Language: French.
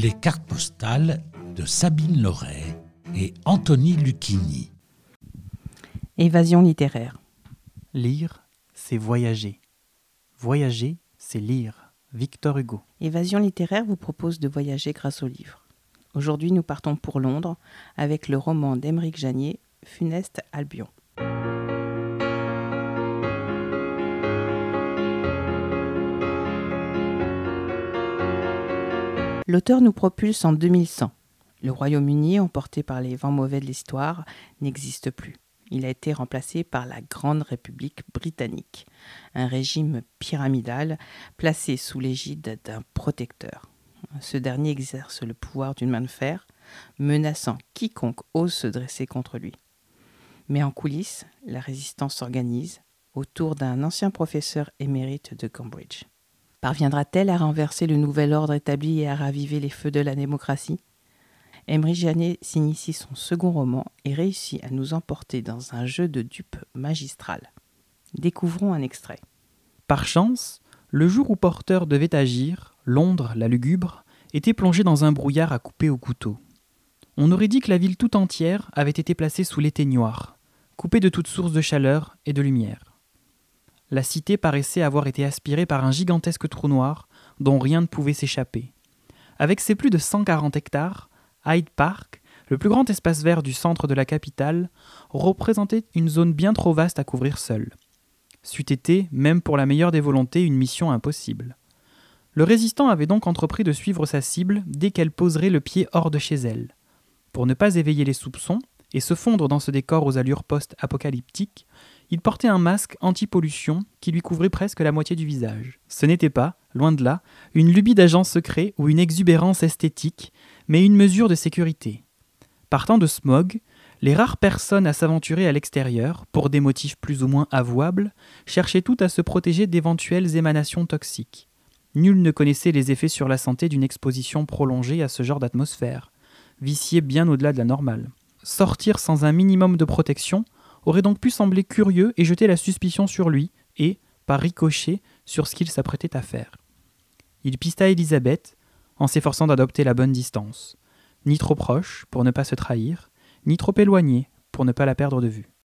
les cartes postales de Sabine Loret et Anthony Lucchini. Évasion littéraire. Lire, c'est voyager. Voyager, c'est lire. Victor Hugo. Évasion littéraire vous propose de voyager grâce au livre. Aujourd'hui, nous partons pour Londres avec le roman d'Émeric Janier, Funeste Albion. L'auteur nous propulse en 2100. Le Royaume-Uni, emporté par les vents mauvais de l'histoire, n'existe plus. Il a été remplacé par la Grande République britannique, un régime pyramidal placé sous l'égide d'un protecteur. Ce dernier exerce le pouvoir d'une main de fer, menaçant quiconque ose se dresser contre lui. Mais en coulisses, la résistance s'organise autour d'un ancien professeur émérite de Cambridge. Parviendra-t-elle à renverser le nouvel ordre établi et à raviver les feux de la démocratie? Emery Janet s'initie son second roman et réussit à nous emporter dans un jeu de dupes magistral. Découvrons un extrait. Par chance, le jour où Porter devait agir, Londres, la lugubre, était plongée dans un brouillard à couper au couteau. On aurait dit que la ville tout entière avait été placée sous l'éteignoir, coupée de toute source de chaleur et de lumière la cité paraissait avoir été aspirée par un gigantesque trou noir dont rien ne pouvait s'échapper. Avec ses plus de 140 hectares, Hyde Park, le plus grand espace vert du centre de la capitale, représentait une zone bien trop vaste à couvrir seul. C'eût été, même pour la meilleure des volontés, une mission impossible. Le résistant avait donc entrepris de suivre sa cible dès qu'elle poserait le pied hors de chez elle. Pour ne pas éveiller les soupçons et se fondre dans ce décor aux allures post-apocalyptiques, il portait un masque anti-pollution qui lui couvrait presque la moitié du visage. Ce n'était pas, loin de là, une lubie d'agent secret ou une exubérance esthétique, mais une mesure de sécurité. Partant de smog, les rares personnes à s'aventurer à l'extérieur, pour des motifs plus ou moins avouables, cherchaient toutes à se protéger d'éventuelles émanations toxiques. Nul ne connaissait les effets sur la santé d'une exposition prolongée à ce genre d'atmosphère, viciée bien au-delà de la normale. Sortir sans un minimum de protection aurait donc pu sembler curieux et jeter la suspicion sur lui, et, par ricochet, sur ce qu'il s'apprêtait à faire. Il pista Elisabeth, en s'efforçant d'adopter la bonne distance, ni trop proche pour ne pas se trahir, ni trop éloigné pour ne pas la perdre de vue.